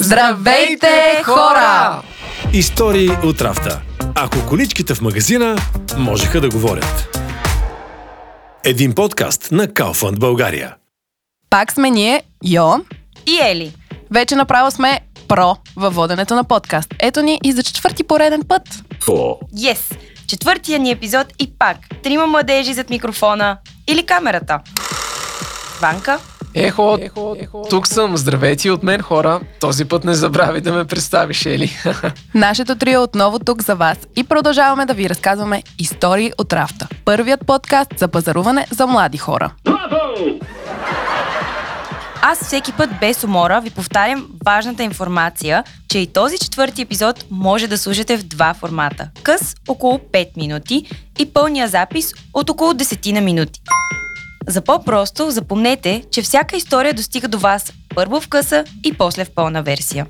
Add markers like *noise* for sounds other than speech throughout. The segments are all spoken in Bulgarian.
Здравейте, хора! Истории от рафта. Ако количките в магазина можеха да говорят. Един подкаст на Kaufland България. Пак сме ние, Йо. и Ели. Вече направо сме про във воденето на подкаст. Ето ни и за четвърти пореден път. Yes! Четвъртия ни епизод и пак. Трима младежи зад микрофона или камерата. Ванка, Ехо, ехо, ехо, тук съм. Здравейте от мен, хора. Този път не забрави да ме представиш, Ели. *laughs* Нашето трио е отново тук за вас и продължаваме да ви разказваме истории от рафта. Първият подкаст за пазаруване за млади хора. аз всеки път без умора ви повтарям важната информация, че и този четвърти епизод може да слушате в два формата. Къс около 5 минути и пълния запис от около 10 на минути. За по-просто, запомнете, че всяка история достига до вас първо в къса и после в пълна версия.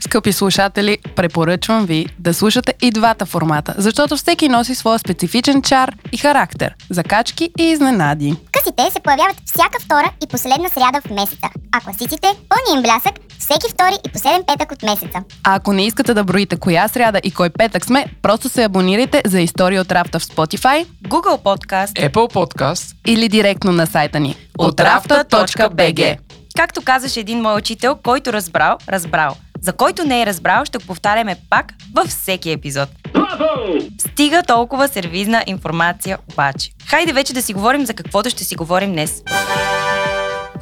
Скъпи слушатели, препоръчвам ви да слушате и двата формата, защото всеки носи своя специфичен чар и характер, закачки и изненади. Късите се появяват всяка втора и последна сряда в месеца, а класиците – пълния им блясък всеки втори и последен петък от месеца. А ако не искате да броите коя сряда и кой петък сме, просто се абонирайте за история от рафта в Spotify Google Podcast Apple Podcast. или директно на сайта ни otrafta.bg Както казаше един мой учител, който разбрал, разбрал. За който не е разбрал, ще го повтаряме пак във всеки епизод. Стига толкова сервизна информация обаче. Хайде вече да си говорим за каквото ще си говорим днес.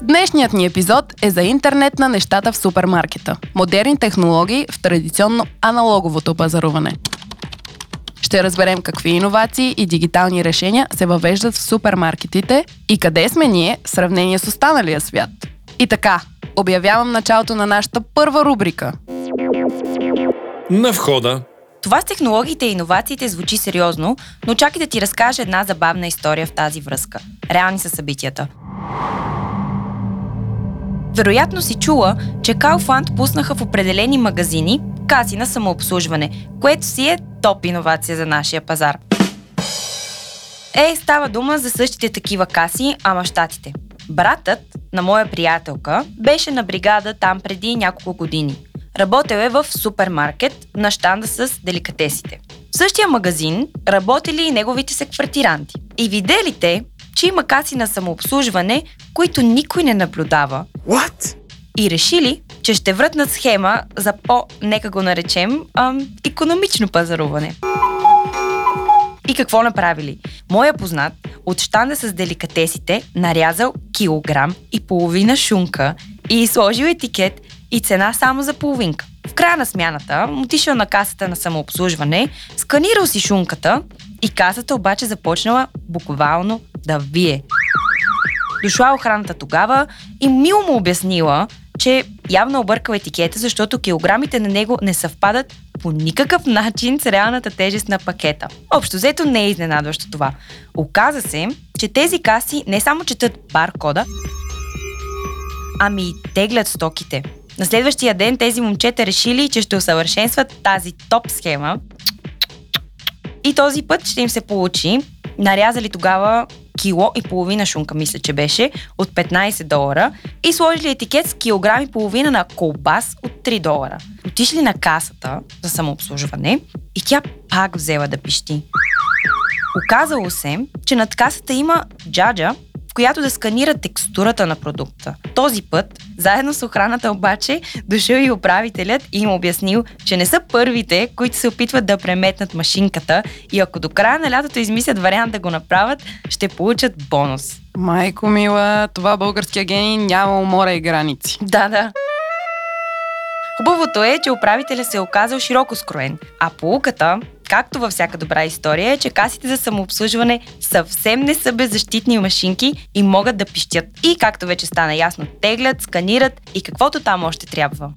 Днешният ни епизод е за интернет на нещата в супермаркета. Модерни технологии в традиционно аналоговото пазаруване. Ще разберем какви иновации и дигитални решения се въвеждат в супермаркетите и къде сме ние в сравнение с останалия свят. И така, обявявам началото на нашата първа рубрика. На входа Това с технологиите и иновациите звучи сериозно, но чакай да ти разкажа една забавна история в тази връзка. Реални са събитията. Вероятно си чула, че Kaufland пуснаха в определени магазини каси на самообслужване, което си е топ иновация за нашия пазар. Е, става дума за същите такива каси, ама щатите. Братът на моя приятелка беше на бригада там преди няколко години. Работел е в супермаркет на щанда с деликатесите. В същия магазин работели и неговите секвартиранти. И видели те, че има каси на самообслужване, които никой не наблюдава. What? И решили, че ще вратнат схема за по, нека го наречем, ам, економично пазаруване. И какво направили? Моя познат от щанда с деликатесите нарязал килограм и половина шунка и сложил етикет и цена само за половинка. В края на смяната отишъл на касата на самообслужване, сканирал си шунката и касата обаче започнала буквално да вие. Дошла охраната тогава и мило му обяснила, че явно объркал етикета, защото килограмите на него не съвпадат по никакъв начин с реалната тежест на пакета. Общо взето не е изненадващо това. Оказа се, че тези каси не само четат баркода, ами и теглят стоките. На следващия ден тези момчета решили, че ще усъвършенстват тази топ схема и този път ще им се получи. Нарязали тогава кило и половина шунка, мисля, че беше, от 15 долара и сложили етикет с килограм и половина на колбас от 3 долара. Отишли на касата за самообслужване и тя пак взела да пищи. Оказало се, че над касата има джаджа, в която да сканира текстурата на продукта. Този път, заедно с охраната обаче, дошъл и управителят и им обяснил, че не са първите, които се опитват да преметнат машинката и ако до края на лятото измислят вариант да го направят, ще получат бонус. Майко мила, това българския гений няма умора и граници. Да, да. Хубавото е, че управителя се е оказал широко скроен, а полуката, както във всяка добра история, е, че касите за самообслужване съвсем не са беззащитни машинки и могат да пищят. И, както вече стана ясно, теглят, сканират и каквото там още трябва.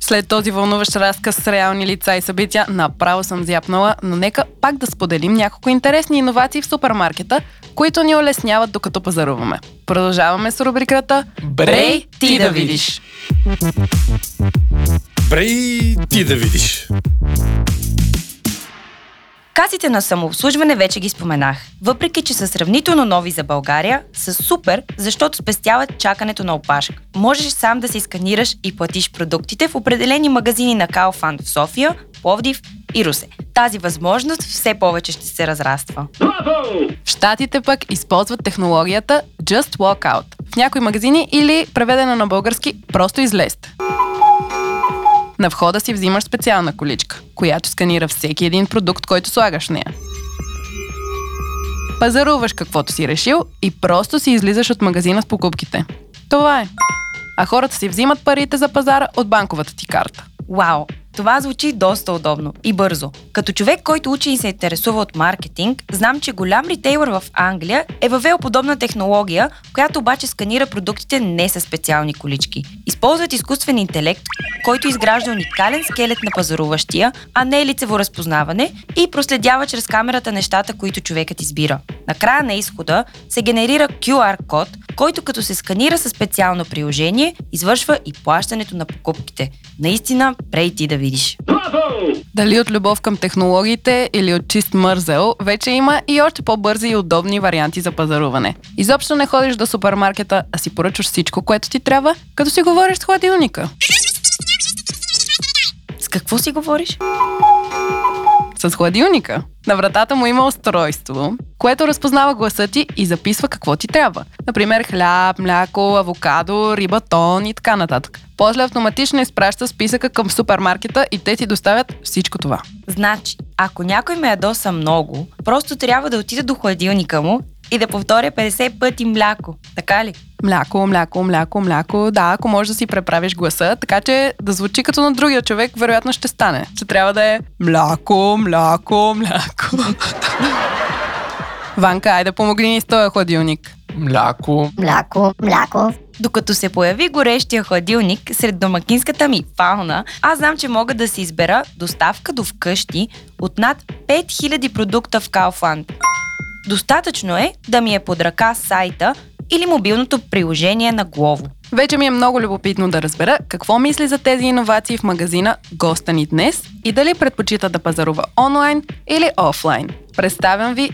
След този вълнуващ разказ с реални лица и събития, направо съм зяпнала, но нека пак да споделим няколко интересни иновации в супермаркета, които ни улесняват докато пазаруваме. Продължаваме с рубриката Брей, ти да видиш. Брей, ти да видиш. Касите на самообслужване вече ги споменах. Въпреки, че са сравнително нови за България, са супер, защото спестяват чакането на опашка. Можеш сам да си сканираш и платиш продуктите в определени магазини на Kaufland в София, Пловдив и Русе. Тази възможност все повече ще се разраства. В Штатите пък използват технологията Just Walk Out. В някои магазини или преведено на български просто излезте. На входа си взимаш специална количка, която сканира всеки един продукт, който слагаш в нея. Пазаруваш каквото си решил и просто си излизаш от магазина с покупките. Това е. А хората си взимат парите за пазара от банковата ти карта. Вау! Това звучи доста удобно и бързо. Като човек, който учи и се интересува от маркетинг, знам, че голям ритейлър в Англия е въвел подобна технология, която обаче сканира продуктите не с специални колички. Използват изкуствен интелект, който изгражда уникален скелет на пазаруващия, а не лицево разпознаване и проследява чрез камерата нещата, които човекът избира. Накрая на изхода се генерира QR код, който като се сканира със специално приложение, извършва и плащането на покупките. Наистина, прей ти да видиш. Дали от любов към технологиите или от чист мързел, вече има и още по-бързи и удобни варианти за пазаруване. Изобщо не ходиш до супермаркета, а си поръчваш всичко, което ти трябва, като си говориш с хладилника. С какво си говориш? С хладилника. На вратата му има устройство, което разпознава гласа ти и записва какво ти трябва. Например, хляб, мляко, авокадо, риба, тон и така нататък. После автоматично изпраща списъка към супермаркета и те ти доставят всичко това. Значи, ако някой ме ядоса много, просто трябва да отида до хладилника му и да повторя 50 пъти мляко. Така ли? Мляко, мляко, мляко, мляко. Да, ако можеш да си преправиш гласа, така че да звучи като на другия човек, вероятно ще стане. Че трябва да е мляко, мляко, мляко. *laughs* Ванка, айде помогни ни с този хладилник. Мляко. Мляко, мляко. Докато се появи горещия хладилник сред домакинската ми фауна, аз знам, че мога да си избера доставка до вкъщи от над 5000 продукта в Kaufland. Достатъчно е да ми е под ръка сайта или мобилното приложение на Глово. Вече ми е много любопитно да разбера какво мисли за тези иновации в магазина госта ни днес и дали предпочита да пазарува онлайн или офлайн. Представям ви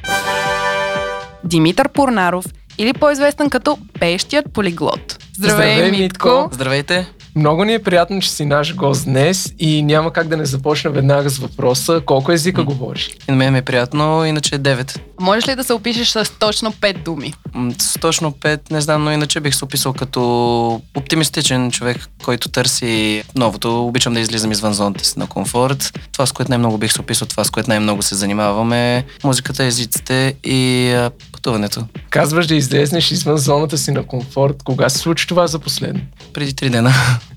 Димитър Порнаров или по-известен като Пещият полиглот. Здравей, Здравей, Митко! Митко. Здравейте! Много ни е приятно, че си наш гост днес и няма как да не започна веднага с въпроса колко езика говориш. И на мен ми е приятно, иначе 9. Можеш ли да се опишеш с точно 5 думи? С точно 5, не знам, но иначе бих се описал като оптимистичен човек, който търси новото. Обичам да излизам извън зоната си на комфорт. Това, с което най-много бих се описал, това, с което най-много се занимаваме, музиката, езиците и а, пътуването. Казваш да излезнеш извън зоната си на комфорт. Кога се случи това за последно? Преди 3 дена.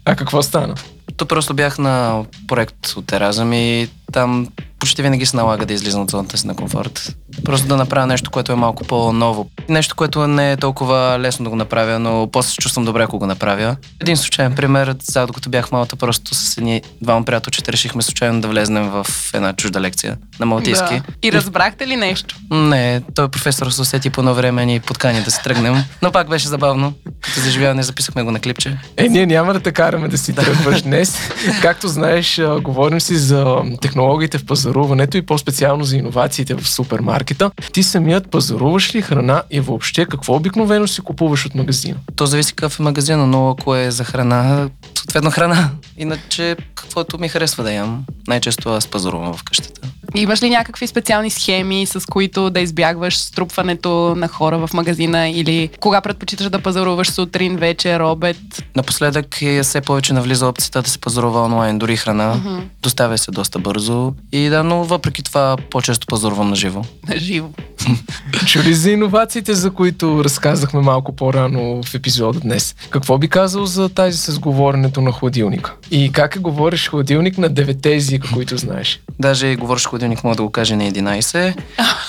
А какво стана? То просто бях на проект от Еразъм и там почти винаги се налага да излизам от зоната си на комфорт. Просто да направя нещо, което е малко по-ново. Нещо, което не е толкова лесно да го направя, но после се чувствам добре, ако го направя. Един случайен пример, сега докато бях малата, просто с едни двама приятелчета решихме случайно да влезнем в една чужда лекция на малтийски. Да. И разбрахте ли нещо? Не, той професор се усети по едно време ни подкани да се тръгнем, но пак беше забавно. Като заживяване записахме го на клипче. Е, ние няма да те караме да си тръгваш днес. *laughs* Както знаеш, говорим си за технологиите в пазаруването и по-специално за иновациите в супермаркета. Ти самият пазаруваш ли храна и въобще какво обикновено си купуваш от магазина? То зависи какъв е магазина, но ако е за храна, съответно храна. Иначе каквото ми харесва да ям. Най-често аз пазарувам в къщата. Имаш ли някакви специални схеми, с които да избягваш струпването на хора в магазина или кога предпочиташ да пазаруваш сутрин, вечер, обед? Напоследък е все повече навлиза опцията да се пазарува онлайн, дори храна. Мгм. Доставя се доста бързо. И да, но въпреки това по-често пазарувам на живо. На живо. *laughs* Чули за иновациите, за които разказахме малко по-рано в епизода днес? Какво би казал за тази с говоренето на хладилника? И как е говориш хладилник на девете езика, които знаеш? Даже и говориш хладилник, мога да го кажа на 11.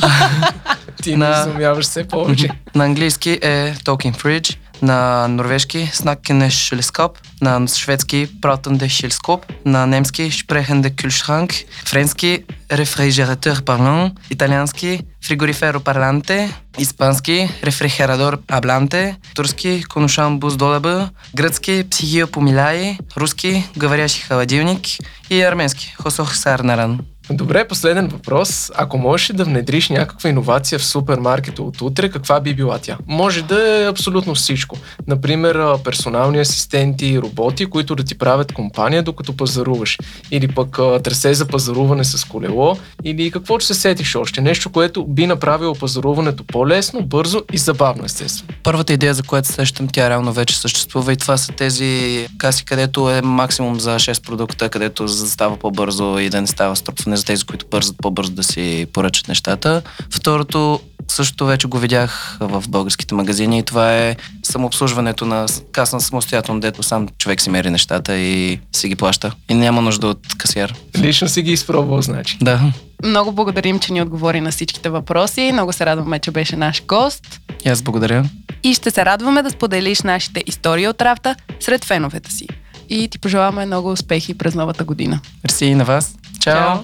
*laughs* Ти На- не разумяваш все повече. На английски е Talking Fridge, на норвежки Snacken Kylskap, на шведски Praten de Kylskap, на немски Sprechen de Kühlschrank, френски Refrigerateur Parlant, италиански Frigorifero Parlante, испански Refrigerador Hablante, турски Konuşan buzdolabı, гръцки Psychio Pomilai, руски Говорящи холодильник и арменски Хосох Сарнаран. Добре, последен въпрос. Ако можеш да внедриш някаква иновация в супермаркета от утре, каква би била тя? Може да е абсолютно всичко. Например, персонални асистенти, роботи, които да ти правят компания докато пазаруваш. Или пък трасе за пазаруване с колело. Или какво че се сетиш още. Нещо, което би направило пазаруването по-лесно, бързо и забавно, естествено. Първата идея, за която се сещам, тя реално вече съществува и това са тези каси, където е максимум за 6 продукта, където става по-бързо и да не става струпване за тези, които бързат по-бързо да си поръчат нещата. Второто, също вече го видях в българските магазини и това е самообслужването на каса самостоятелно, дето сам човек си мери нещата и си ги плаща. И няма нужда от касиер. Лично си ги изпробвал, значи. Да. Много благодарим, че ни отговори на всичките въпроси. Много се радваме, че беше наш гост. И аз благодаря. И ще се радваме да споделиш нашите истории от рафта сред феновете си. И ти пожелаваме много успехи през новата година. Мерси и на вас. Чао. Чао.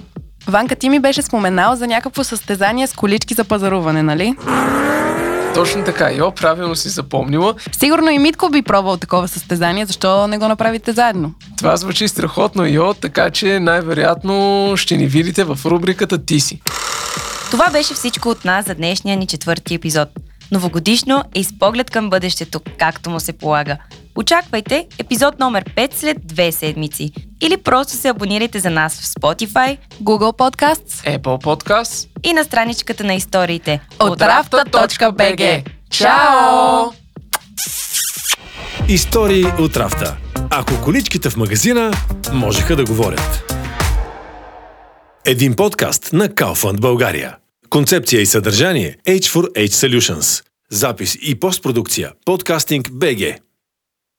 Ванка, ти ми беше споменал за някакво състезание с колички за пазаруване, нали? Точно така, Йо, правилно си запомнила. Сигурно и Митко би пробвал такова състезание, защо не го направите заедно? Това звучи страхотно, Йо, така че най-вероятно ще ни видите в рубриката Ти си. Това беше всичко от нас за днешния ни четвърти епизод. Новогодишно е с поглед към бъдещето, както му се полага. Очаквайте епизод номер 5 след две седмици. Или просто се абонирайте за нас в Spotify Google Podcasts Apple Podcast. и на страничката на историите от rafta.bg. Чао! Истории от рафта. Ако количките в магазина можеха да говорят. Един подкаст на Kaufland България. Концепция и съдържание H4H Solutions. Запис и постпродукция Podcasting BG.